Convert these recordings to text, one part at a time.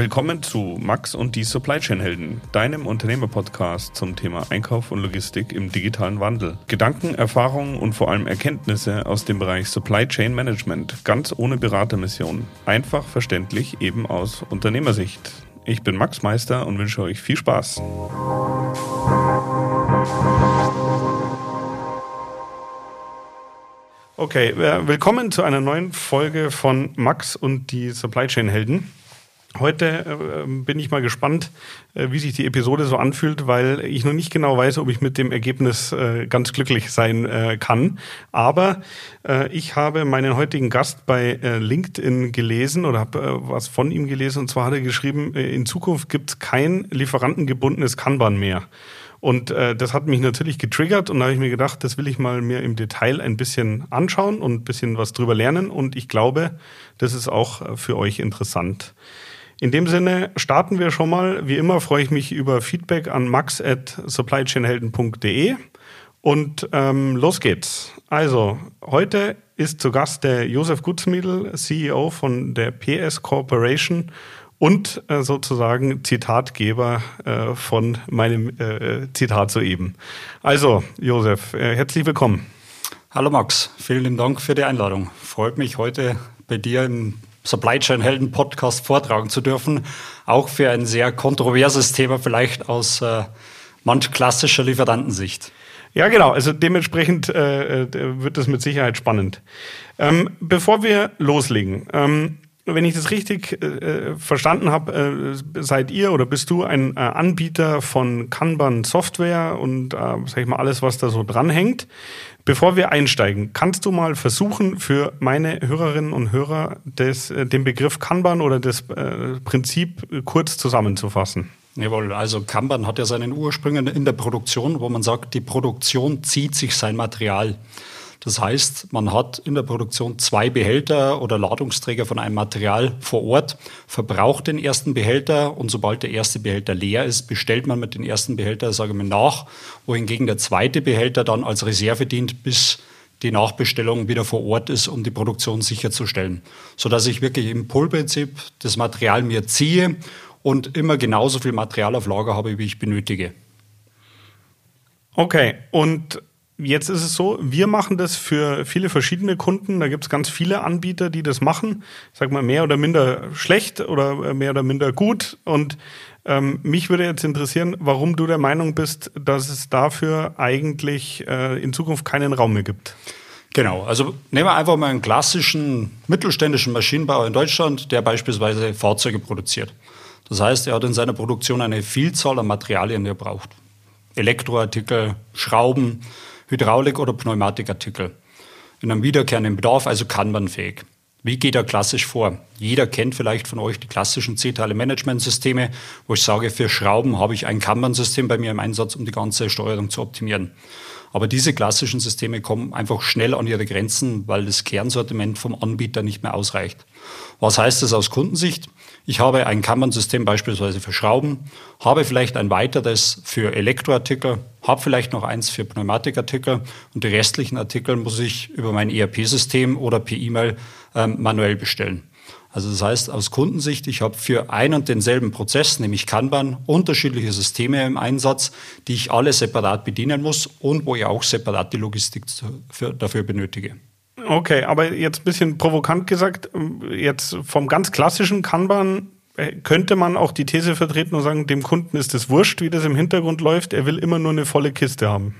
Willkommen zu Max und die Supply Chain Helden, deinem Unternehmerpodcast zum Thema Einkauf und Logistik im digitalen Wandel. Gedanken, Erfahrungen und vor allem Erkenntnisse aus dem Bereich Supply Chain Management, ganz ohne Beratermission. Einfach verständlich eben aus Unternehmersicht. Ich bin Max Meister und wünsche euch viel Spaß. Okay, äh, willkommen zu einer neuen Folge von Max und die Supply Chain Helden. Heute äh, bin ich mal gespannt, äh, wie sich die Episode so anfühlt, weil ich noch nicht genau weiß, ob ich mit dem Ergebnis äh, ganz glücklich sein äh, kann. Aber äh, ich habe meinen heutigen Gast bei äh, LinkedIn gelesen oder habe was von ihm gelesen. Und zwar hat er geschrieben, in Zukunft gibt es kein lieferantengebundenes Kanban mehr. Und äh, das hat mich natürlich getriggert und da habe ich mir gedacht, das will ich mal mir im Detail ein bisschen anschauen und ein bisschen was drüber lernen. Und ich glaube, das ist auch für euch interessant. In dem Sinne starten wir schon mal. Wie immer freue ich mich über Feedback an max at supplychainhelden.de. Und ähm, los geht's. Also, heute ist zu Gast der Josef Gutzmiedl, CEO von der PS Corporation und äh, sozusagen Zitatgeber äh, von meinem äh, Zitat soeben. Also, Josef, äh, herzlich willkommen. Hallo Max, vielen Dank für die Einladung. Freut mich heute bei dir im Supply Chain Helden Podcast vortragen zu dürfen. Auch für ein sehr kontroverses Thema, vielleicht aus äh, manch klassischer Lieferantensicht. Ja, genau. Also dementsprechend äh, äh wird es mit Sicherheit spannend. Ähm, bevor wir loslegen, ähm, wenn ich das richtig äh, verstanden habe, äh, seid ihr oder bist du ein äh, Anbieter von Kanban Software und äh, sag ich mal alles, was da so dranhängt. Bevor wir einsteigen, kannst du mal versuchen, für meine Hörerinnen und Hörer des, äh, den Begriff Kanban oder das äh, Prinzip kurz zusammenzufassen? Jawohl, also Kanban hat ja seinen Ursprung in der Produktion, wo man sagt, die Produktion zieht sich sein Material. Das heißt, man hat in der Produktion zwei Behälter oder Ladungsträger von einem Material vor Ort, verbraucht den ersten Behälter und sobald der erste Behälter leer ist, bestellt man mit dem ersten Behälter, sage ich mal, nach, wohingegen der zweite Behälter dann als Reserve dient, bis die Nachbestellung wieder vor Ort ist, um die Produktion sicherzustellen. Sodass ich wirklich im Pull-Prinzip das Material mir ziehe und immer genauso viel Material auf Lager habe, wie ich benötige. Okay, und Jetzt ist es so, wir machen das für viele verschiedene Kunden. Da gibt es ganz viele Anbieter, die das machen. Sag mal, mehr oder minder schlecht oder mehr oder minder gut. Und ähm, mich würde jetzt interessieren, warum du der Meinung bist, dass es dafür eigentlich äh, in Zukunft keinen Raum mehr gibt. Genau, also nehmen wir einfach mal einen klassischen mittelständischen Maschinenbauer in Deutschland, der beispielsweise Fahrzeuge produziert. Das heißt, er hat in seiner Produktion eine Vielzahl an Materialien, die er braucht. Elektroartikel, Schrauben, Hydraulik- oder Pneumatikartikel. In einem wiederkehrenden Bedarf, also Kanban-fähig. Wie geht er klassisch vor? Jeder kennt vielleicht von euch die klassischen C-Teile-Management-Systeme, wo ich sage, für Schrauben habe ich ein Kanban-System bei mir im Einsatz, um die ganze Steuerung zu optimieren. Aber diese klassischen Systeme kommen einfach schnell an ihre Grenzen, weil das Kernsortiment vom Anbieter nicht mehr ausreicht. Was heißt das aus Kundensicht? Ich habe ein Kammernsystem beispielsweise für Schrauben, habe vielleicht ein weiteres für Elektroartikel, habe vielleicht noch eins für Pneumatikartikel und die restlichen Artikel muss ich über mein ERP-System oder per E-Mail ähm, manuell bestellen. Also das heißt, aus Kundensicht, ich habe für einen und denselben Prozess, nämlich Kanban, unterschiedliche Systeme im Einsatz, die ich alle separat bedienen muss und wo ich auch separat die Logistik dafür benötige. Okay, aber jetzt ein bisschen provokant gesagt, jetzt vom ganz klassischen Kanban äh, könnte man auch die These vertreten und sagen, dem Kunden ist es wurscht, wie das im Hintergrund läuft, er will immer nur eine volle Kiste haben.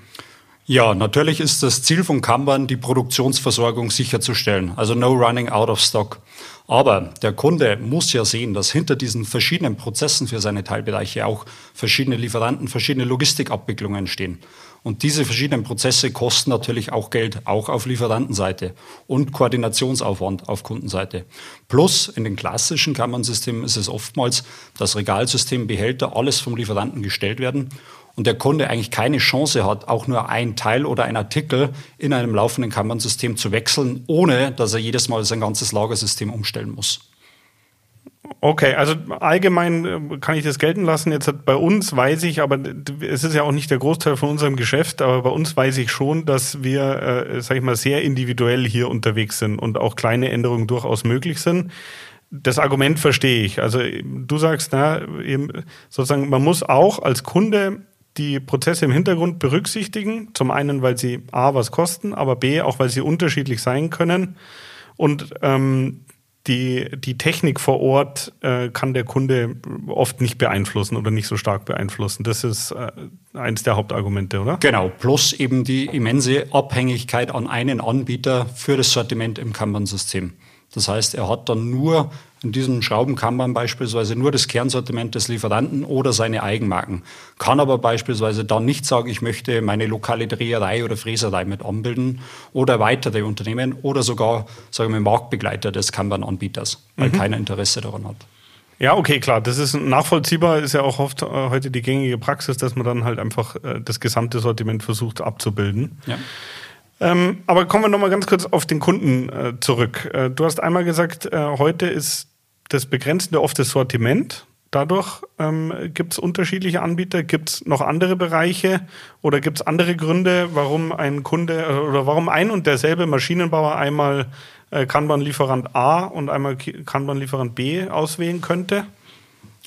Ja, natürlich ist das Ziel von Kanban, die Produktionsversorgung sicherzustellen. Also no running out of stock. Aber der Kunde muss ja sehen, dass hinter diesen verschiedenen Prozessen für seine Teilbereiche auch verschiedene Lieferanten, verschiedene Logistikabwicklungen stehen. Und diese verschiedenen Prozesse kosten natürlich auch Geld, auch auf Lieferantenseite und Koordinationsaufwand auf Kundenseite. Plus in den klassischen Kammernsystemen ist es oftmals, dass Regalsystem, Behälter, alles vom Lieferanten gestellt werden und der Kunde eigentlich keine Chance hat, auch nur ein Teil oder ein Artikel in einem laufenden Kanban-System zu wechseln, ohne dass er jedes Mal sein ganzes Lagersystem umstellen muss. Okay, also allgemein äh, kann ich das gelten lassen. Jetzt bei uns weiß ich, aber es ist ja auch nicht der Großteil von unserem Geschäft, aber bei uns weiß ich schon, dass wir, äh, sag ich mal, sehr individuell hier unterwegs sind und auch kleine Änderungen durchaus möglich sind. das Argument verstehe ich. Also du sagst, na, eben sozusagen, man muss auch als Kunde die Prozesse im Hintergrund berücksichtigen. Zum einen, weil sie A, was kosten, aber B, auch weil sie unterschiedlich sein können. Und ähm, die, die Technik vor Ort äh, kann der Kunde oft nicht beeinflussen oder nicht so stark beeinflussen. Das ist äh, eins der Hauptargumente, oder? Genau, plus eben die immense Abhängigkeit an einen Anbieter für das Sortiment im Kanban-System. Das heißt, er hat dann nur in diesem Schraubenkanban beispielsweise nur das Kernsortiment des Lieferanten oder seine Eigenmarken. Kann aber beispielsweise dann nicht sagen, ich möchte meine lokale Dreherei oder Fräserei mit anbilden oder weitere Unternehmen oder sogar, sagen wir, Marktbegleiter des Kanban-Anbieters, weil mhm. keiner Interesse daran hat. Ja, okay, klar. Das ist nachvollziehbar, ist ja auch oft äh, heute die gängige Praxis, dass man dann halt einfach äh, das gesamte Sortiment versucht abzubilden. Ja. Ähm, aber kommen wir nochmal ganz kurz auf den Kunden äh, zurück. Äh, du hast einmal gesagt, äh, heute ist das Begrenzende oft das Sortiment. Dadurch ähm, gibt es unterschiedliche Anbieter. Gibt es noch andere Bereiche oder gibt es andere Gründe, warum ein Kunde äh, oder warum ein und derselbe Maschinenbauer einmal äh, Kanban-Lieferant A und einmal Kanban-Lieferant B auswählen könnte?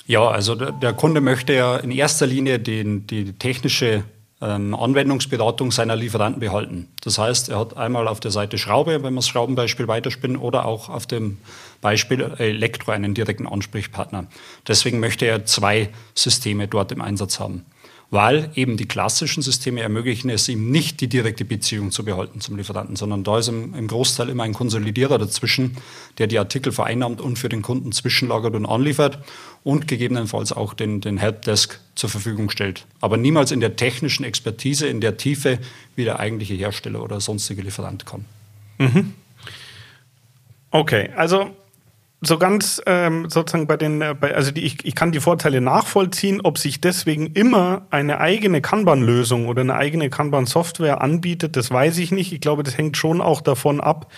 Ja, also der, der, Kunde möchte ja in erster Linie den, die technische ähm, Anwendungsberatung seiner Lieferanten behalten. Das heißt, er hat einmal auf der Seite Schraube, wenn wir das Schraubenbeispiel weiterspinnen, oder auch auf dem Beispiel Elektro einen direkten Ansprechpartner. Deswegen möchte er zwei Systeme dort im Einsatz haben weil eben die klassischen Systeme ermöglichen es ihm nicht, die direkte Beziehung zu behalten zum Lieferanten, sondern da ist im, Großteil immer ein Konsolidierer dazwischen, der die Artikel vereinnahmt und für den Kunden zwischenlagert und anliefert und gegebenenfalls auch den, den Helpdesk zur Verfügung stellt. Aber niemals in der technischen Expertise, in der Tiefe, wie der eigentliche Hersteller oder sonstige Lieferant kann. Mhm. Okay, also so ganz ähm, sozusagen bei den, äh, bei, also die, ich, ich kann die Vorteile nachvollziehen, ob sich deswegen immer eine eigene Kanban-Lösung oder eine eigene Kanban-Software anbietet, das weiß ich nicht. Ich glaube, das hängt schon auch davon ab,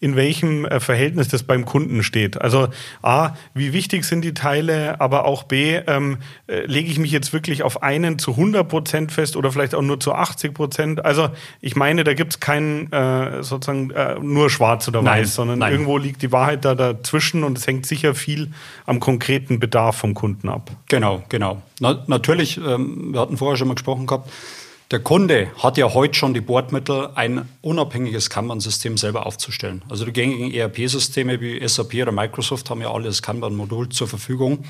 in welchem äh, Verhältnis das beim Kunden steht. Also A, wie wichtig sind die Teile, aber auch B, ähm, äh, lege ich mich jetzt wirklich auf einen zu 100 Prozent fest oder vielleicht auch nur zu 80 Prozent. Also ich meine, da gibt es keinen äh, sozusagen äh, nur schwarz oder nein, weiß, sondern nein. irgendwo liegt die Wahrheit da dazwischen und es hängt sicher viel am konkreten Bedarf vom Kunden ab. Genau, genau. Na, natürlich, ähm, wir hatten vorher schon mal gesprochen gehabt, der Kunde hat ja heute schon die Bordmittel, ein unabhängiges Kanban-System selber aufzustellen. Also die gängigen ERP-Systeme wie SAP oder Microsoft haben ja alle das Kanban-Modul zur Verfügung.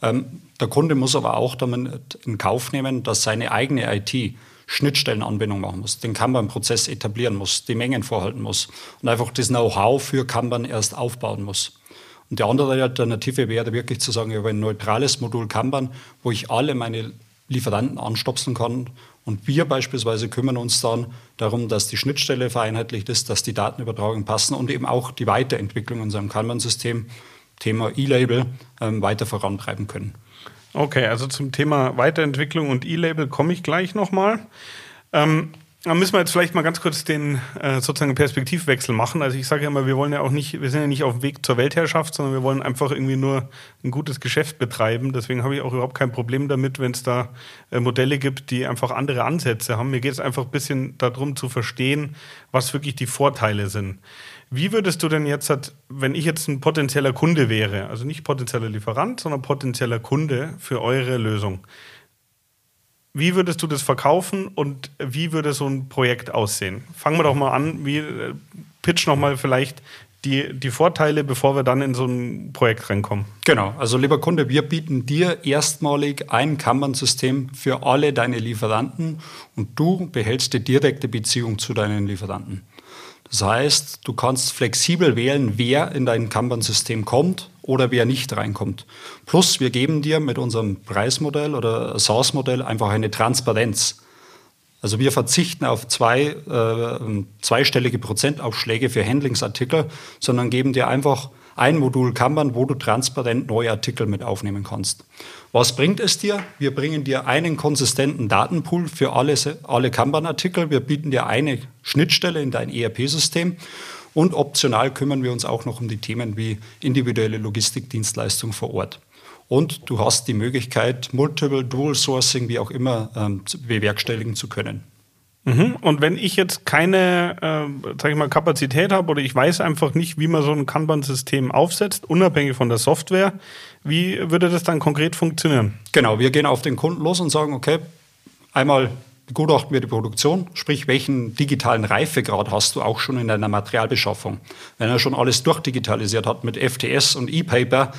Ähm, der Kunde muss aber auch damit in Kauf nehmen, dass seine eigene IT Schnittstellenanbindung machen muss, den Kanban-Prozess etablieren muss, die Mengen vorhalten muss und einfach das Know-how für Kanban erst aufbauen muss. Und die andere Alternative wäre wirklich zu sagen, ich habe ein neutrales Modul Kanban, wo ich alle meine Lieferanten anstopsen kann und wir beispielsweise kümmern uns dann darum, dass die Schnittstelle vereinheitlicht ist, dass die Datenübertragungen passen und eben auch die Weiterentwicklung in unserem Kanban-System, Thema E-Label, ähm, weiter vorantreiben können. Okay, also zum Thema Weiterentwicklung und E-Label komme ich gleich nochmal. Ähm, dann müssen wir jetzt vielleicht mal ganz kurz den äh, sozusagen Perspektivwechsel machen. Also ich sage ja immer, wir wollen ja auch nicht, wir sind ja nicht auf dem Weg zur Weltherrschaft, sondern wir wollen einfach irgendwie nur ein gutes Geschäft betreiben. Deswegen habe ich auch überhaupt kein Problem damit, wenn es da äh, Modelle gibt, die einfach andere Ansätze haben. Mir geht es einfach ein bisschen darum zu verstehen, was wirklich die Vorteile sind. Wie würdest du denn jetzt, wenn ich jetzt ein potenzieller Kunde wäre, also nicht potenzieller Lieferant, sondern potenzieller Kunde für eure Lösung, wie würdest du das verkaufen und wie würde so ein Projekt aussehen? Fangen wir doch mal an, wie äh, pitch noch mal vielleicht die, die Vorteile, bevor wir dann in so ein Projekt reinkommen. Genau, also lieber Kunde, wir bieten dir erstmalig ein Kanban-System für alle deine Lieferanten und du behältst die direkte Beziehung zu deinen Lieferanten. Das heißt, du kannst flexibel wählen, wer in dein Kanban-System kommt oder wer nicht reinkommt. Plus, wir geben dir mit unserem Preismodell oder SaaS-Modell einfach eine Transparenz. Also wir verzichten auf zwei, äh, zweistellige Prozentaufschläge für Handlingsartikel, sondern geben dir einfach ein Modul Kanban, wo du transparent neue Artikel mit aufnehmen kannst. Was bringt es dir? Wir bringen dir einen konsistenten Datenpool für alle, alle Kanban-Artikel. Wir bieten dir eine Schnittstelle in dein ERP-System. Und optional kümmern wir uns auch noch um die Themen wie individuelle Logistikdienstleistung vor Ort. Und du hast die Möglichkeit, Multiple Dual Sourcing, wie auch immer, ähm, bewerkstelligen zu können. Mhm. Und wenn ich jetzt keine, äh, sag ich mal, Kapazität habe oder ich weiß einfach nicht, wie man so ein Kanban-System aufsetzt, unabhängig von der Software, wie würde das dann konkret funktionieren? Genau, wir gehen auf den Kunden los und sagen, okay, einmal begutachten wir die Produktion, sprich, welchen digitalen Reifegrad hast du auch schon in deiner Materialbeschaffung. Wenn er schon alles durchdigitalisiert hat mit FTS und E-Paper,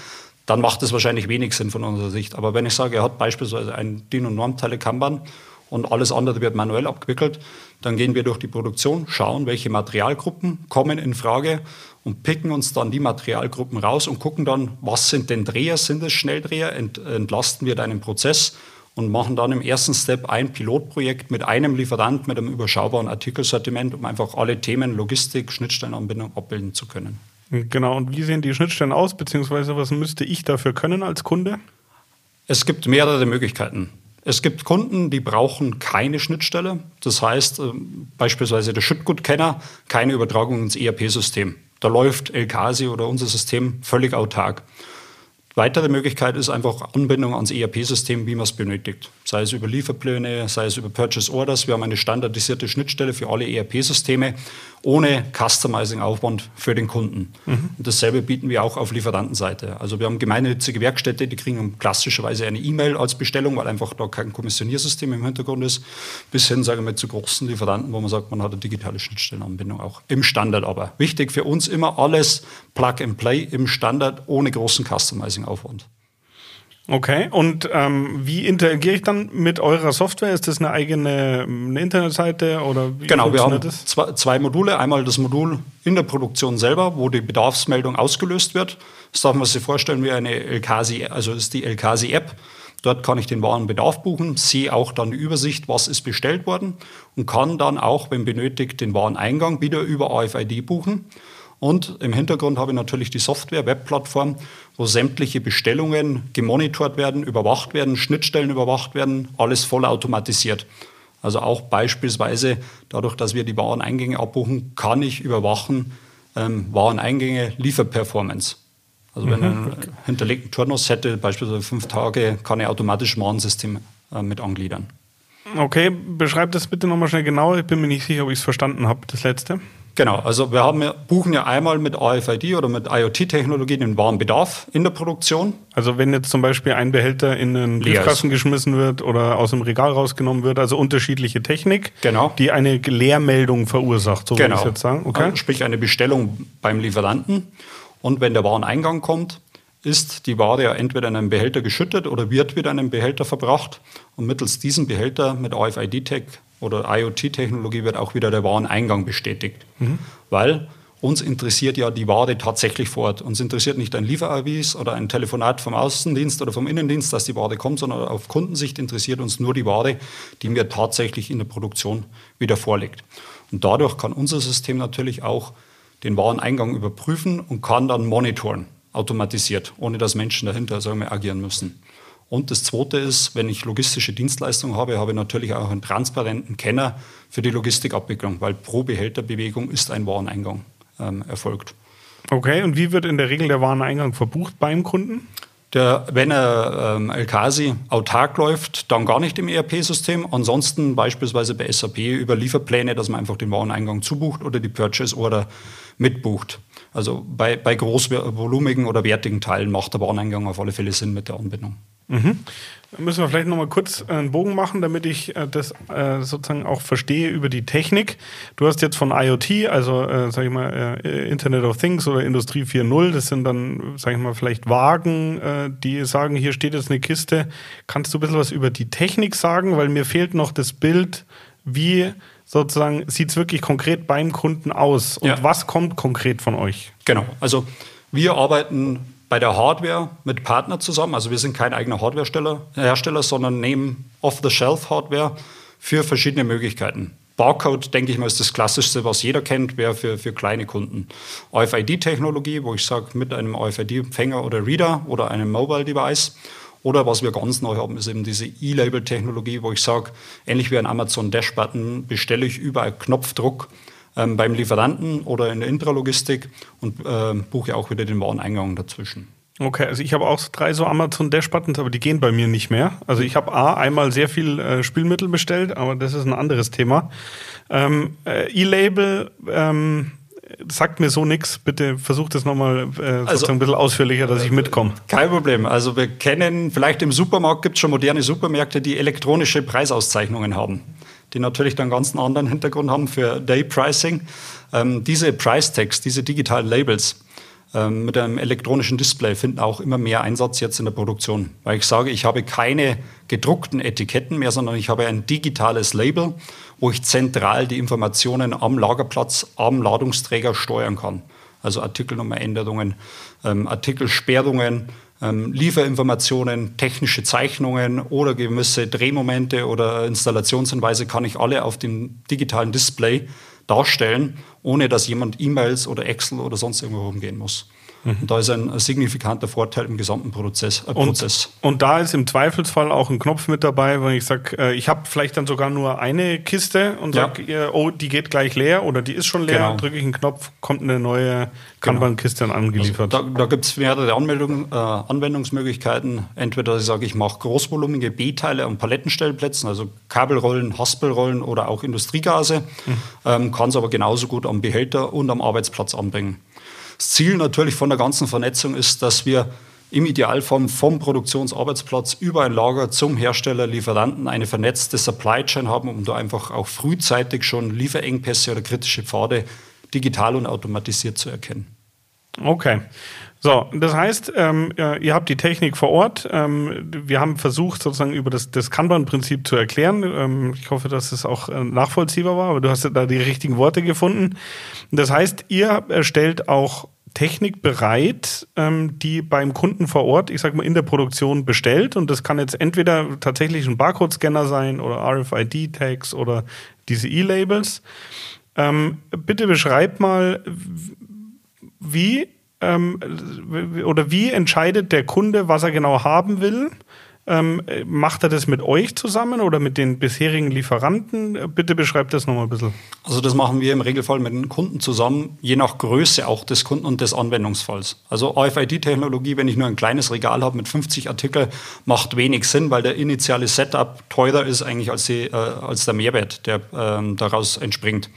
dann macht es wahrscheinlich wenig Sinn von unserer Sicht. Aber wenn ich sage, er hat beispielsweise ein DIN- und Normteile Kanban und alles andere wird manuell abgewickelt. Dann gehen wir durch die Produktion, schauen, welche Materialgruppen kommen in Frage und picken uns dann die Materialgruppen raus und gucken dann, was sind denn Dreher, sind es Schnelldreher, Ent, entlasten wir deinen Prozess und machen dann im ersten Step ein Pilotprojekt mit einem Lieferant mit einem überschaubaren Artikelsortiment, um einfach alle Themen Logistik, Schnittstellenanbindung abbilden zu können. Genau, und wie sehen die Schnittstellen aus, beziehungsweise was müsste ich dafür können als Kunde? Es gibt mehrere Möglichkeiten. Es gibt Kunden, die brauchen keine Schnittstelle. Das heißt, äh, beispielsweise der Schüttgutkenner, keine Übertragung ins ERP-System. Da läuft LKSI oder unser System völlig autark. Weitere Möglichkeit ist einfach Anbindung ans ERP-System, wie man es benötigt. Sei es über Lieferpläne, sei es über Purchase Orders. Wir haben eine standardisierte Schnittstelle für alle ERP-Systeme ohne Customizing-Aufwand für den Kunden. Mhm. Und dasselbe bieten wir auch auf Lieferantenseite. Also wir haben gemeinnützige Werkstätte, die kriegen klassischerweise eine E-Mail als Bestellung, weil einfach da kein Kommissioniersystem im Hintergrund ist, bis hin, sagen wir, zu großen Lieferanten, wo man sagt, man hat eine digitale Schnittstellenanbindung auch im Standard aber. Wichtig für uns immer alles Plug and Play im Standard ohne großen Customizing-Aufwand. Okay, und ähm, wie interagiere ich dann mit eurer Software? Ist das eine eigene eine Internetseite oder wie Genau, wir haben zwei, zwei, Module. Einmal das Modul in der Produktion selber, wo die Bedarfsmeldung ausgelöst wird. Das darf man sich vorstellen wie eine LKSI, also ist die LKSI-App. Dort kann ich den Warenbedarf buchen, sehe auch dann die Übersicht, was ist bestellt worden und kann dann auch, wenn benötigt, den Wareneingang wieder über AFID buchen. Und im Hintergrund habe ich natürlich die Software, Webplattform, wo sämtliche Bestellungen gemonitort werden, überwacht werden, Schnittstellen überwacht werden, alles voll automatisiert. Also auch beispielsweise dadurch, dass wir die Wareneingänge abbuchen, kann ich überwachen ähm, Wareneingänge, Lieferperformance. Also wenn mhm. ein hinterlegten Turnus hätte, beispielsweise fünf Tage, kann ich automatisch ein Warensystem äh, mit angliedern. Okay, beschreib das bitte nochmal schnell genauer. Ich bin mir nicht sicher, ob ich es verstanden habe, das letzte. Genau, also wir haben, buchen ja einmal mit AFID oder mit IoT-Technologie den Warenbedarf in der Produktion. Also wenn jetzt zum Beispiel ein Behälter in einen Briefkasten geschmissen wird oder aus dem Regal rausgenommen wird, also unterschiedliche Technik, genau. die eine Leermeldung verursacht, so genau. würde ich jetzt sagen. Okay. Also sprich eine Bestellung beim Lieferanten. Und wenn der Wareneingang kommt, ist die Ware ja entweder in einen Behälter geschüttet oder wird wieder in einen Behälter verbracht. Und mittels diesem Behälter mit AFID-Tech oder IoT-Technologie wird auch wieder der Wareneingang bestätigt. Mhm. Weil uns interessiert ja die Ware tatsächlich vor Ort. Uns interessiert nicht ein Lieferavis oder ein Telefonat vom Außendienst oder vom Innendienst, dass die Ware kommt, sondern auf Kundensicht interessiert uns nur die Ware, die mir tatsächlich in der Produktion wieder vorliegt. Und dadurch kann unser System natürlich auch den Wareneingang überprüfen und kann dann monitoren, automatisiert, ohne dass Menschen dahinter sagen wir, agieren müssen. Und das Zweite ist, wenn ich logistische Dienstleistungen habe, habe ich natürlich auch einen transparenten Kenner für die Logistikabwicklung, weil pro Behälterbewegung ist ein Wareneingang ähm, erfolgt. Okay, und wie wird in der Regel der Wareneingang verbucht beim Kunden? Der, wenn er ähm, LKASI autark läuft, dann gar nicht im ERP-System. Ansonsten beispielsweise bei SAP über Lieferpläne, dass man einfach den Wareneingang zubucht oder die Purchase Order mitbucht. Also bei, bei großvolumigen oder wertigen Teilen macht der Wareneingang auf alle Fälle Sinn mit der Anbindung. Mhm. Müssen wir vielleicht nochmal kurz einen Bogen machen, damit ich äh, das äh, sozusagen auch verstehe über die Technik. Du hast jetzt von IoT, also äh, sag ich mal Internet of Things oder Industrie 4.0, das sind dann, sag ich mal, vielleicht Wagen, die sagen, hier steht jetzt eine Kiste. Kannst du ein bisschen was über die Technik sagen? Weil mir fehlt noch das Bild, wie sozusagen sieht es wirklich konkret beim Kunden aus und ja. was kommt konkret von euch? Genau, also wir arbeiten bei der Hardware mit Partner zusammen. Also wir sind kein eigener Hardware-Hersteller, sondern nehmen Off-the-Shelf-Hardware für verschiedene Möglichkeiten. Barcode, denke ich mal, ist das Klassischste, was jeder kennt, wäre für, für kleine Kunden. RFID-Technologie, wo ich sage, mit einem RFID-Empfänger oder Reader oder einem Mobile-Device. Oder was wir ganz neu haben, ist eben diese E-Label-Technologie, wo ich sage, ähnlich wie ein Amazon Dash-Button bestelle ich über einen Knopfdruck ähm, beim Lieferanten oder in der Intralogistik und äh, buche auch wieder den Wareneingang dazwischen. Okay, also ich habe auch drei so Amazon Dash Buttons, aber die gehen bei mir nicht mehr. Also ich habe A, einmal sehr viel äh, Spielmittel bestellt, aber das ist ein anderes Thema. Ähm, äh, E-Label ähm, sagt mir so nichts. Bitte versucht es nochmal äh, also, ein bisschen ausführlicher, dass ich mitkomme. Kein Problem. Also wir kennen, vielleicht im Supermarkt gibt es schon moderne Supermärkte, die elektronische Preisauszeichnungen haben die natürlich dann ganz einen anderen Hintergrund haben für Day Pricing. Ähm, diese Price Tags, diese digitalen Labels, ähm, mit einem elektronischen Display finden auch immer mehr Einsatz jetzt in der Produktion. Weil ich sage, ich habe keine gedruckten Etiketten mehr, sondern ich habe ein digitales Label, wo ich zentral die Informationen am Lagerplatz, am Ladungsträger steuern kann. Also Artikelnummeränderungen, ähm, Artikelsperrungen, ähm, Lieferinformationen, technische Zeichnungen oder gewisse Drehmomente oder Installationshinweise kann ich alle auf dem digitalen Display darstellen, ohne dass jemand E-Mails oder Excel oder sonst irgendwo rumgehen muss. Mhm. Und da ist ein, signifikanter Vorteil im gesamten Prozess. Äh, Prozess. Und, und, da ist im Zweifelsfall auch ein Knopf mit dabei, wenn ich sage, äh, ich habe vielleicht dann sogar nur eine Kiste und sage, ja. oh, die geht gleich leer oder die ist schon leer, genau. drücke ich einen Knopf, kommt eine neue Kanban-Kiste dann angeliefert. Also da da gibt es mehrere Anmeldung, äh, Anwendungsmöglichkeiten. Entweder ich sage, ich mache großvolumige B-Teile an Palettenstellplätzen, also Kabelrollen, Haspelrollen oder auch Industriegase, mhm. ähm, kann es aber genauso gut am Behälter und am Arbeitsplatz anbringen. Das Ziel natürlich von der ganzen Vernetzung ist, dass wir im Idealfall vom Produktionsarbeitsplatz über ein Lager zum Hersteller, Lieferanten eine vernetzte Supply Chain haben, um da einfach auch frühzeitig schon Lieferengpässe oder kritische Pfade digital und automatisiert zu erkennen. Okay. So, das heißt, ähm, ihr habt die Technik vor Ort. Ähm, wir haben versucht, sozusagen über das, das Kanban-Prinzip zu erklären. Ähm, ich hoffe, dass es auch äh, nachvollziehbar war, aber du hast da die richtigen Worte gefunden. Das heißt, ihr erstellt auch Technik bereit, ähm, die beim Kunden vor Ort, ich sag mal, in der Produktion bestellt. Und das kann jetzt entweder tatsächlich ein Barcode-Scanner sein oder RFID-Tags oder diese E-Labels. Ähm, bitte beschreib mal, wie ähm, oder wie entscheidet der Kunde, was er genau haben will? Ähm, macht er das mit euch zusammen oder mit den bisherigen Lieferanten? Bitte beschreibt das nochmal ein bisschen. Also das machen wir im Regelfall mit den Kunden zusammen, je nach Größe auch des Kunden und des Anwendungsfalls. Also RFID-Technologie, wenn ich nur ein kleines Regal habe mit 50 Artikeln, macht wenig Sinn, weil der initiale Setup teurer ist eigentlich als, die, äh, als der Mehrwert, der äh, daraus entspringt.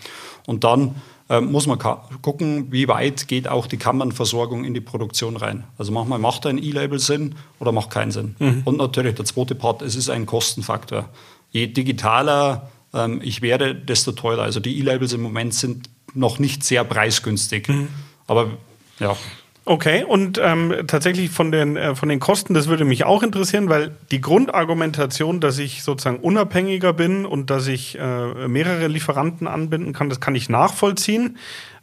Und dann ähm, muss man gucken, wie weit geht auch die Kammernversorgung in die Produktion rein. Also manchmal macht ein E-Label Sinn oder macht keinen Sinn. Mhm. Und natürlich der zweite Part, es ist ein Kostenfaktor. Je digitaler ähm, ich werde, desto teurer. Also die E-Labels im Moment sind noch nicht sehr preisgünstig. Mhm. Aber ja. Okay, und ähm, tatsächlich von den, äh, von den Kosten, das würde mich auch interessieren, weil die Grundargumentation, dass ich sozusagen unabhängiger bin und dass ich äh, mehrere Lieferanten anbinden kann, das kann ich nachvollziehen.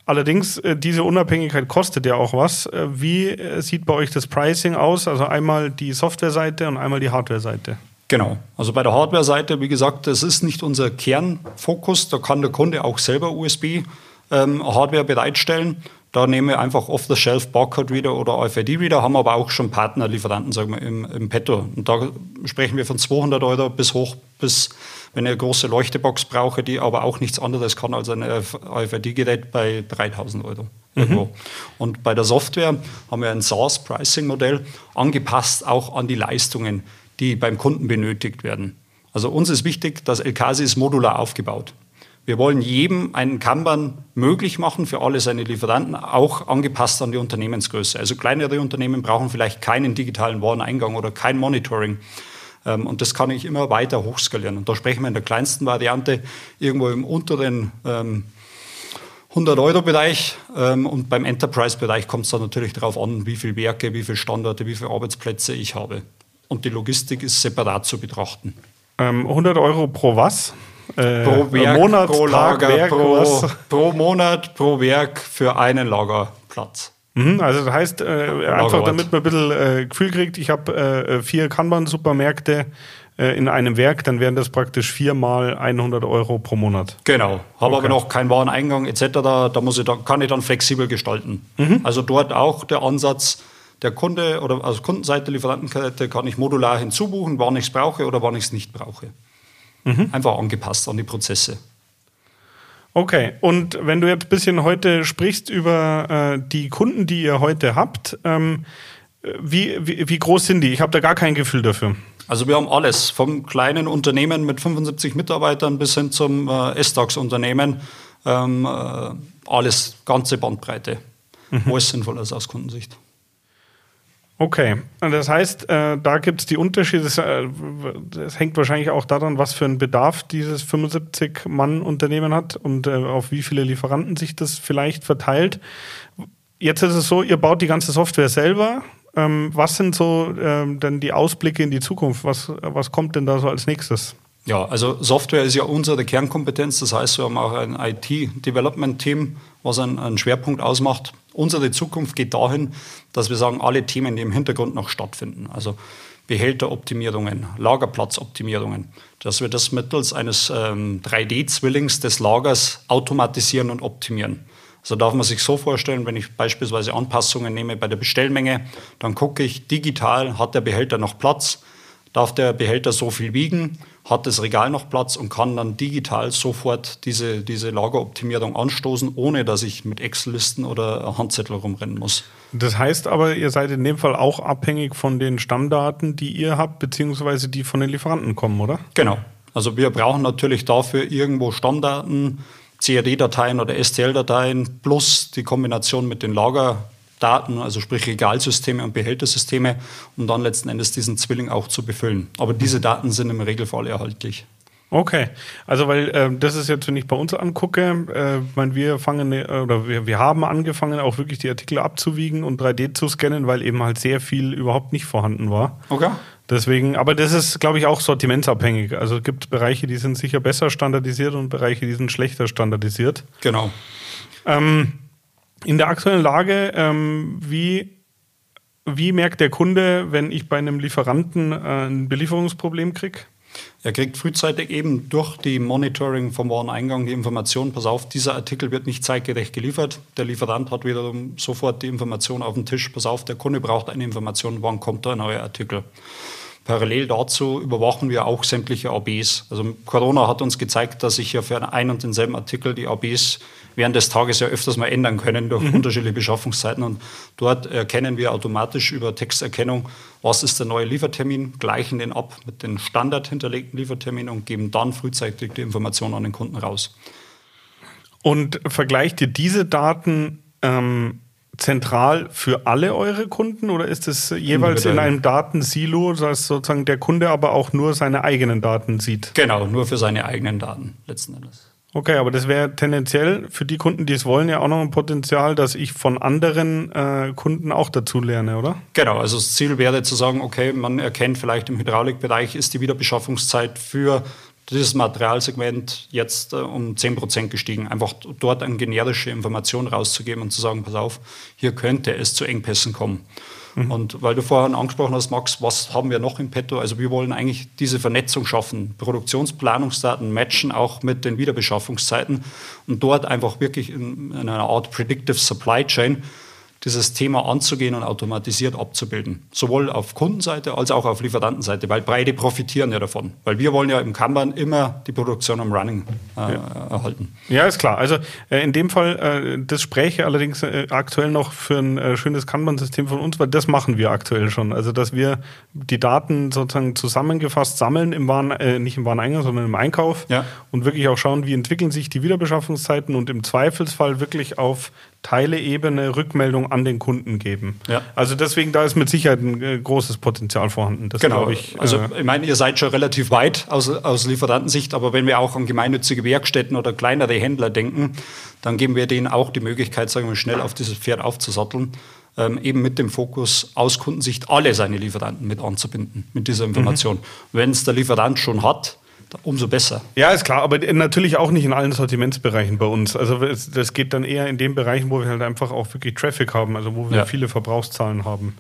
Allerdings, äh, diese Unabhängigkeit kostet ja auch was. Äh, wie äh, sieht bei euch das Pricing aus? Also einmal die Softwareseite und einmal die Hardwareseite. Genau. Also bei der Hardware-Seite, wie gesagt, das ist nicht unser Kernfokus. Da kann der Kunde auch selber USB-Hardware ähm, bereitstellen. Da nehmen wir einfach off-the-shelf Barcode-Reader oder RFID-Reader, haben aber auch schon Partnerlieferanten sagen wir, im, im Petto. Und da sprechen wir von 200 Euro bis hoch bis, wenn ich eine große Leuchtebox brauche, die aber auch nichts anderes kann als ein RFID-Gerät bei 3000 Euro. Mhm. Und bei der Software haben wir ein SaaS-Pricing-Modell angepasst auch an die Leistungen, die beim Kunden benötigt werden. Also uns ist wichtig, dass LKC ist modular aufgebaut. Wir wollen jedem einen Kanban möglich machen für alle seine Lieferanten, auch angepasst an die Unternehmensgröße. Also kleinere Unternehmen brauchen vielleicht keinen digitalen Wareneingang oder kein Monitoring. Ähm, und das kann ich immer weiter hochskalieren. Und da sprechen wir in der kleinsten Variante irgendwo im unteren 100-Euro-Bereich. Ähm, und beim Enterprise-Bereich kommt es dann natürlich darauf an, wie viele Werke, wie viele Standorte, wie viele Arbeitsplätze ich habe. Und die Logistik ist separat zu betrachten. 100 ähm, Euro pro was? Äh, pro Werk, Monat, pro Lager, Werk, pro, pro, Monat, pro Werk für einen Lagerplatz. Mhm, also das heißt, äh, einfach damit man ein bisschen äh, Gefühl kriegt, ich habe äh, vier Kanban-Supermärkte äh, in einem Werk, dann wären das praktisch viermal 100 Euro pro Monat. Genau, habe okay. aber noch keinen Wareneingang etc., da, muss ich, da kann ich dann flexibel gestalten. Mhm. Also dort auch der Ansatz, der Kunde oder also Kundenseite, Lieferantenkette kann ich modular hinzubuchen, wann ich es brauche oder wann ich es nicht brauche. Mhm. Einfach angepasst an die Prozesse. Okay, und wenn du jetzt ein bisschen heute sprichst über äh, die Kunden, die ihr heute habt, ähm, wie, wie, wie groß sind die? Ich habe da gar kein Gefühl dafür. Also wir haben alles, vom kleinen Unternehmen mit 75 Mitarbeitern bis hin zum äh, S-DAX-Unternehmen. Ähm, äh, alles, ganze Bandbreite, mhm. wo es sinnvoll ist aus Kundensicht. Okay, das heißt, äh, da gibt es die Unterschiede. Das, äh, hängt wahrscheinlich auch daran, was für einen Bedarf dieses 75-Mann-Unternehmen hat und äh, auf wie viele Lieferanten sich das vielleicht verteilt. Jetzt ist es so, ihr baut die ganze Software selber. Ähm, was sind so ähm, denn die Ausblicke in die Zukunft? Was, was kommt denn da so als nächstes? Ja, also Software ist ja unsere Kernkompetenz. Das heißt, wir haben auch ein IT-Development-Team, was einen, einen, Schwerpunkt ausmacht. Unsere Zukunft geht dahin, dass wir sagen, alle Themen, die im Hintergrund noch stattfinden, also Behälteroptimierungen, Lagerplatzoptimierungen, dass wir das mittels eines ähm, 3D-Zwillings des Lagers automatisieren und optimieren. Also darf man sich so vorstellen, wenn ich beispielsweise Anpassungen nehme bei der Bestellmenge, dann gucke ich digital, hat der Behälter noch Platz, darf der Behälter so viel wiegen hat das Regal noch Platz und kann dann digital sofort diese, diese Lageroptimierung anstoßen, ohne dass ich mit Excel-Listen oder Handzettel rumrennen muss. Das heißt aber, ihr seid in dem Fall auch abhängig von den Stammdaten, die ihr habt, beziehungsweise die von den Lieferanten kommen, oder? Genau. Also wir brauchen natürlich dafür irgendwo Stammdaten, CAD-Dateien oder STL-Dateien plus die Kombination mit den Lager Daten, also sprich Regalsysteme und Behältersysteme, um dann letzten Endes diesen Zwilling auch zu befüllen. Aber diese Daten sind im Regelfall erhaltlich. Okay, also weil äh, das ist jetzt, wenn ich bei uns angucke, äh, mein, wir fangen äh, oder wir, wir haben angefangen, auch wirklich die Artikel abzuwiegen und 3D zu scannen, weil eben halt sehr viel überhaupt nicht vorhanden war. Okay. Deswegen, aber das ist, glaube ich, auch sortimentsabhängig. Also es gibt Bereiche, die sind sicher besser standardisiert und Bereiche, die sind schlechter standardisiert. Genau. Ähm, in der aktuellen Lage, ähm, wie, wie merkt der Kunde, wenn ich bei einem Lieferanten äh, ein Belieferungsproblem kriege? Er kriegt frühzeitig eben durch die Monitoring vom Wareneingang die Information, pass auf, dieser Artikel wird nicht zeitgerecht geliefert. Der Lieferant hat wiederum sofort die Information auf dem Tisch, pass auf, der Kunde braucht eine Information, wann kommt der neue Artikel. Parallel dazu überwachen wir auch sämtliche ABs. Also Corona hat uns gezeigt, dass sich ja für einen und denselben Artikel die ABs während des Tages ja öfters mal ändern können durch mhm. unterschiedliche Beschaffungszeiten. Und dort erkennen wir automatisch über Texterkennung, was ist der neue Liefertermin, gleichen den ab mit den standard hinterlegten Lieferterminen und geben dann frühzeitig die Information an den Kunden raus. Und vergleicht ihr diese Daten ähm, zentral für alle eure Kunden oder ist es jeweils in einem Datensilo, dass sozusagen der Kunde aber auch nur seine eigenen Daten sieht? Genau, nur für seine eigenen Daten letzten Endes. Okay, aber das wäre tendenziell für die Kunden, die es wollen, ja auch noch ein Potenzial, dass ich von anderen äh, Kunden auch dazu lerne, oder? Genau, also das Ziel wäre zu sagen, okay, man erkennt vielleicht im Hydraulikbereich ist die Wiederbeschaffungszeit für dieses Materialsegment jetzt äh, um 10% gestiegen. Einfach dort eine generische Information rauszugeben und zu sagen, pass auf, hier könnte es zu Engpässen kommen. Mhm. Und weil du vorhin angesprochen hast, Max, was haben wir noch im Petto? Also wir wollen eigentlich diese Vernetzung schaffen, Produktionsplanungsdaten matchen auch mit den Wiederbeschaffungszeiten und dort einfach wirklich in, in einer Art Predictive Supply Chain dieses Thema anzugehen und automatisiert abzubilden. Sowohl auf Kundenseite als auch auf Lieferantenseite, weil beide profitieren ja davon. Weil wir wollen ja im Kanban immer die Produktion am Running äh, ja. erhalten. Ja, ist klar. Also äh, in dem Fall, äh, das spräche allerdings äh, aktuell noch für ein äh, schönes Kanban-System von uns, weil das machen wir aktuell schon. Also dass wir die Daten sozusagen zusammengefasst sammeln im Waren, äh, nicht im Wareneingang, sondern im Einkauf ja. und wirklich auch schauen, wie entwickeln sich die Wiederbeschaffungszeiten und im Zweifelsfall wirklich auf Teileebene Rückmeldung an den Kunden geben. Ja. Also deswegen, da ist mit Sicherheit ein äh, großes Potenzial vorhanden. Das genau. Ich, also äh, ich meine, ihr seid schon relativ weit aus, aus Lieferantensicht, aber wenn wir auch an gemeinnützige Werkstätten oder kleinere Händler denken, dann geben wir denen auch die Möglichkeit, sagen wir schnell auf dieses Pferd aufzusatteln. Ähm, eben mit dem Fokus aus Kundensicht alle seine Lieferanten mit anzubinden, mit dieser Information. Mhm. Wenn es der Lieferant schon hat, umso besser. Ja, ist klar, aber natürlich auch nicht in allen Sortimentsbereichen bei uns. Also das geht dann eher in den Bereichen, wo wir halt einfach auch wirklich Traffic haben, also wo wir ja. viele Verbrauchszahlen haben.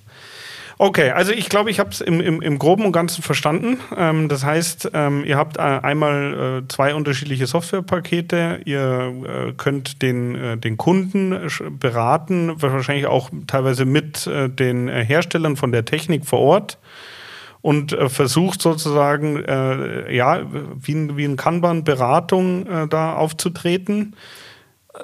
Okay, also ich glaube, ich habe es im, im, im Groben und Ganzen verstanden. Ähm, das heißt, ähm, ihr habt äh, einmal äh, zwei unterschiedliche Softwarepakete. Ihr äh, könnt den, äh, den Kunden beraten, wahrscheinlich auch teilweise mit äh, den äh, Herstellern von der Technik vor Ort und äh, versucht sozusagen, äh, ja, wie, wie ein Kanban-Beratung äh, da aufzutreten.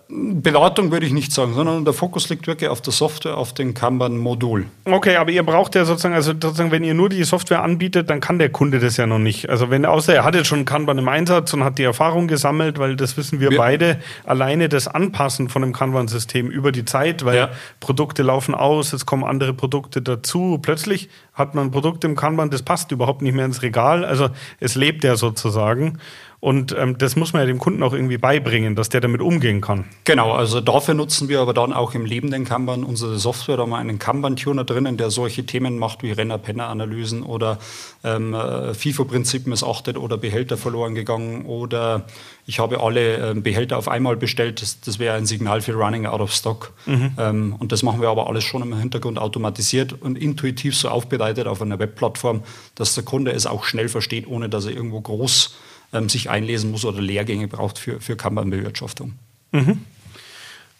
Beratung würde ich nicht sagen, sondern der Fokus liegt wirklich auf der Software, auf dem Kanban-Modul. Okay, aber ihr braucht ja sozusagen, also sozusagen, wenn ihr nur die Software anbietet, dann kann der Kunde das ja noch nicht. Also wenn, außer er hat jetzt schon Kanban im Einsatz und hat die Erfahrung gesammelt, weil das wissen wir, wir beide, alleine das Anpassen von dem Kanban-System über die Zeit, weil ja. Produkte laufen aus, es kommen andere Produkte dazu. Plötzlich hat man ein Produkt im Kanban, das passt überhaupt nicht mehr ins Regal. Also es lebt ja sozusagen. Und ähm, das muss man ja dem Kunden auch irgendwie beibringen, dass der damit umgehen kann. Genau, also dafür nutzen wir aber dann auch im lebenden Kanban unsere Software. Da haben wir einen Kanban-Tuner drinnen, der solche Themen macht wie Renner-Penner-Analysen oder ähm, äh, FIFO-Prinzip missachtet oder Behälter verloren gegangen oder ich habe alle äh, Behälter auf einmal bestellt. Das, das wäre ein Signal für Running out of Stock. Mhm. Ähm, und das machen wir aber alles schon im Hintergrund automatisiert und intuitiv so aufbereitet auf einer Webplattform, dass der Kunde es auch schnell versteht, ohne dass er irgendwo groß ähm, sich einlesen muss oder Lehrgänge braucht für, für Kanban-Bewirtschaftung. Mhm.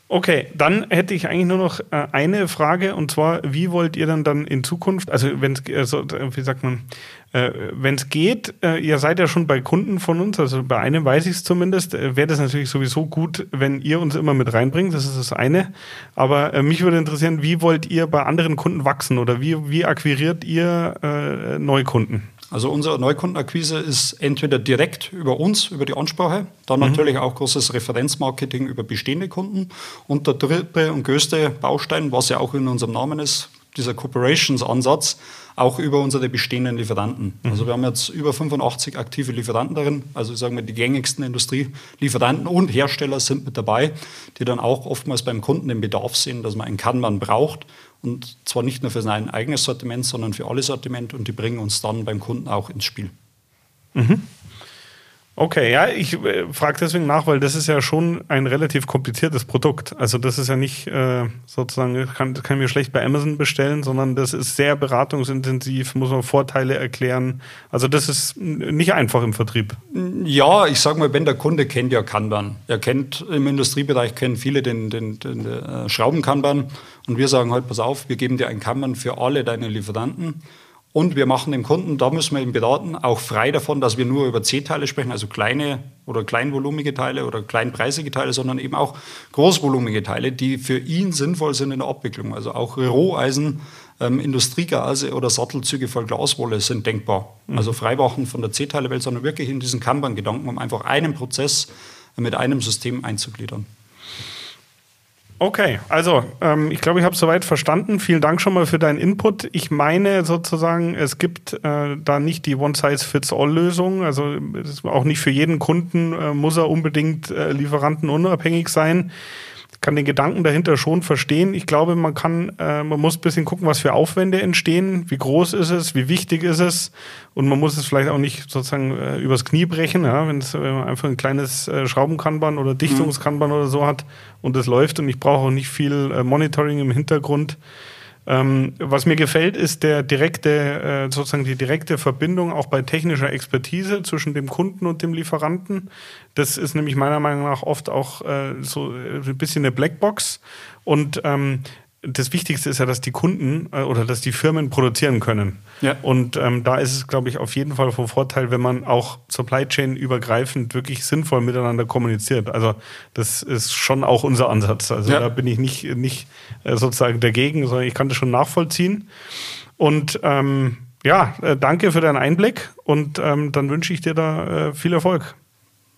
Okay, dann hätte ich eigentlich nur noch äh, eine Frage und zwar, wie wollt ihr dann dann in Zukunft, also wenn es, also, wie sagt man, äh, wenn es geht, äh, ihr seid ja schon bei Kunden von uns, also bei einem weiß ich es zumindest, äh, wäre das natürlich sowieso gut, wenn ihr uns immer mit reinbringt, das ist das eine. Aber äh, mich würde interessieren, wie wollt ihr bei anderen Kunden wachsen oder wie, wie akquiriert ihr äh, Neukunden? Also unsere Neukundenakquise ist entweder direkt über uns, über die Ansprache, dann mhm. natürlich auch großes Referenzmarketing über bestehende Kunden und der dritte und größte Baustein, was ja auch in unserem Namen ist, dieser Corporations-Ansatz, auch über unsere bestehenden Lieferanten. Mhm. Also wir haben jetzt über 85 aktive Lieferanten darin, also sagen wir die gängigsten Industrielieferanten und Hersteller sind mit dabei, die dann auch oftmals beim Kunden den Bedarf sehen, dass man einen Kanban braucht und zwar nicht nur für sein eigenes Sortiment, sondern für alle Sortiment und die bringen uns dann beim Kunden auch ins Spiel. Mhm. Okay, ja, ich äh, frage deswegen nach, weil das ist ja schon ein relativ kompliziertes Produkt. Also das ist ja nicht äh, sozusagen, kann, kann mir schlecht bei Amazon bestellen, sondern das ist sehr beratungsintensiv, muss man Vorteile erklären. Also das ist nicht einfach im Vertrieb. Ja, ich sage mal, wenn der Kunde kennt ja Kanban. Er kennt im Industriebereich kennen viele den, den, den, den äh, Schraubenkanban und wir sagen halt, pass auf, wir geben dir ein Kanban für alle deine Lieferanten und wir machen dem Kunden, da müssen wir ihn beraten, auch frei davon, dass wir nur über C-Teile sprechen, also kleine oder kleinvolumige Teile oder kleinpreisige Teile, sondern eben auch großvolumige Teile, die für ihn sinnvoll sind in der Abwicklung. Also auch Roheisen, ähm, Industriegase oder Sattelzüge voll Glaswolle sind denkbar. Mhm. Also frei machen von der C-Teile-Welt, sondern wirklich in diesen Kanban-Gedanken, um einfach einen Prozess mit einem System einzugliedern. Okay, also ähm, ich glaube, ich habe soweit verstanden. Vielen Dank schon mal für deinen Input. Ich meine sozusagen, es gibt äh, da nicht die One-Size-Fits-All-Lösung. Also auch nicht für jeden Kunden äh, muss er unbedingt äh, lieferantenunabhängig sein kann den Gedanken dahinter schon verstehen. Ich glaube, man kann, äh, man muss ein bisschen gucken, was für Aufwände entstehen, wie groß ist es, wie wichtig ist es und man muss es vielleicht auch nicht sozusagen äh, übers Knie brechen, ja, wenn es man einfach ein kleines äh, Schraubenkanban oder Dichtungskanban mhm. oder so hat und es läuft und ich brauche auch nicht viel äh, Monitoring im Hintergrund. Ähm, was mir gefällt, ist der direkte, äh, sozusagen die direkte Verbindung auch bei technischer Expertise zwischen dem Kunden und dem Lieferanten. Das ist nämlich meiner Meinung nach oft auch äh, so äh, ein bisschen eine Blackbox. Und ähm, das Wichtigste ist ja, dass die Kunden äh, oder dass die Firmen produzieren können. Ja. Und ähm, da ist es, glaube ich, auf jeden Fall von Vorteil, wenn man auch Supply Chain übergreifend wirklich sinnvoll miteinander kommuniziert. Also das ist schon auch unser Ansatz. Also ja. da bin ich nicht, nicht äh, sozusagen dagegen, sondern ich kann das schon nachvollziehen. Und ähm, ja, äh, danke für deinen Einblick und ähm, dann wünsche ich dir da äh, viel Erfolg.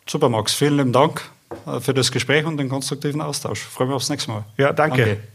Super, Max. Vielen lieben Dank äh, für das Gespräch und den konstruktiven Austausch. Freue mich aufs nächste Mal. Ja, danke. danke.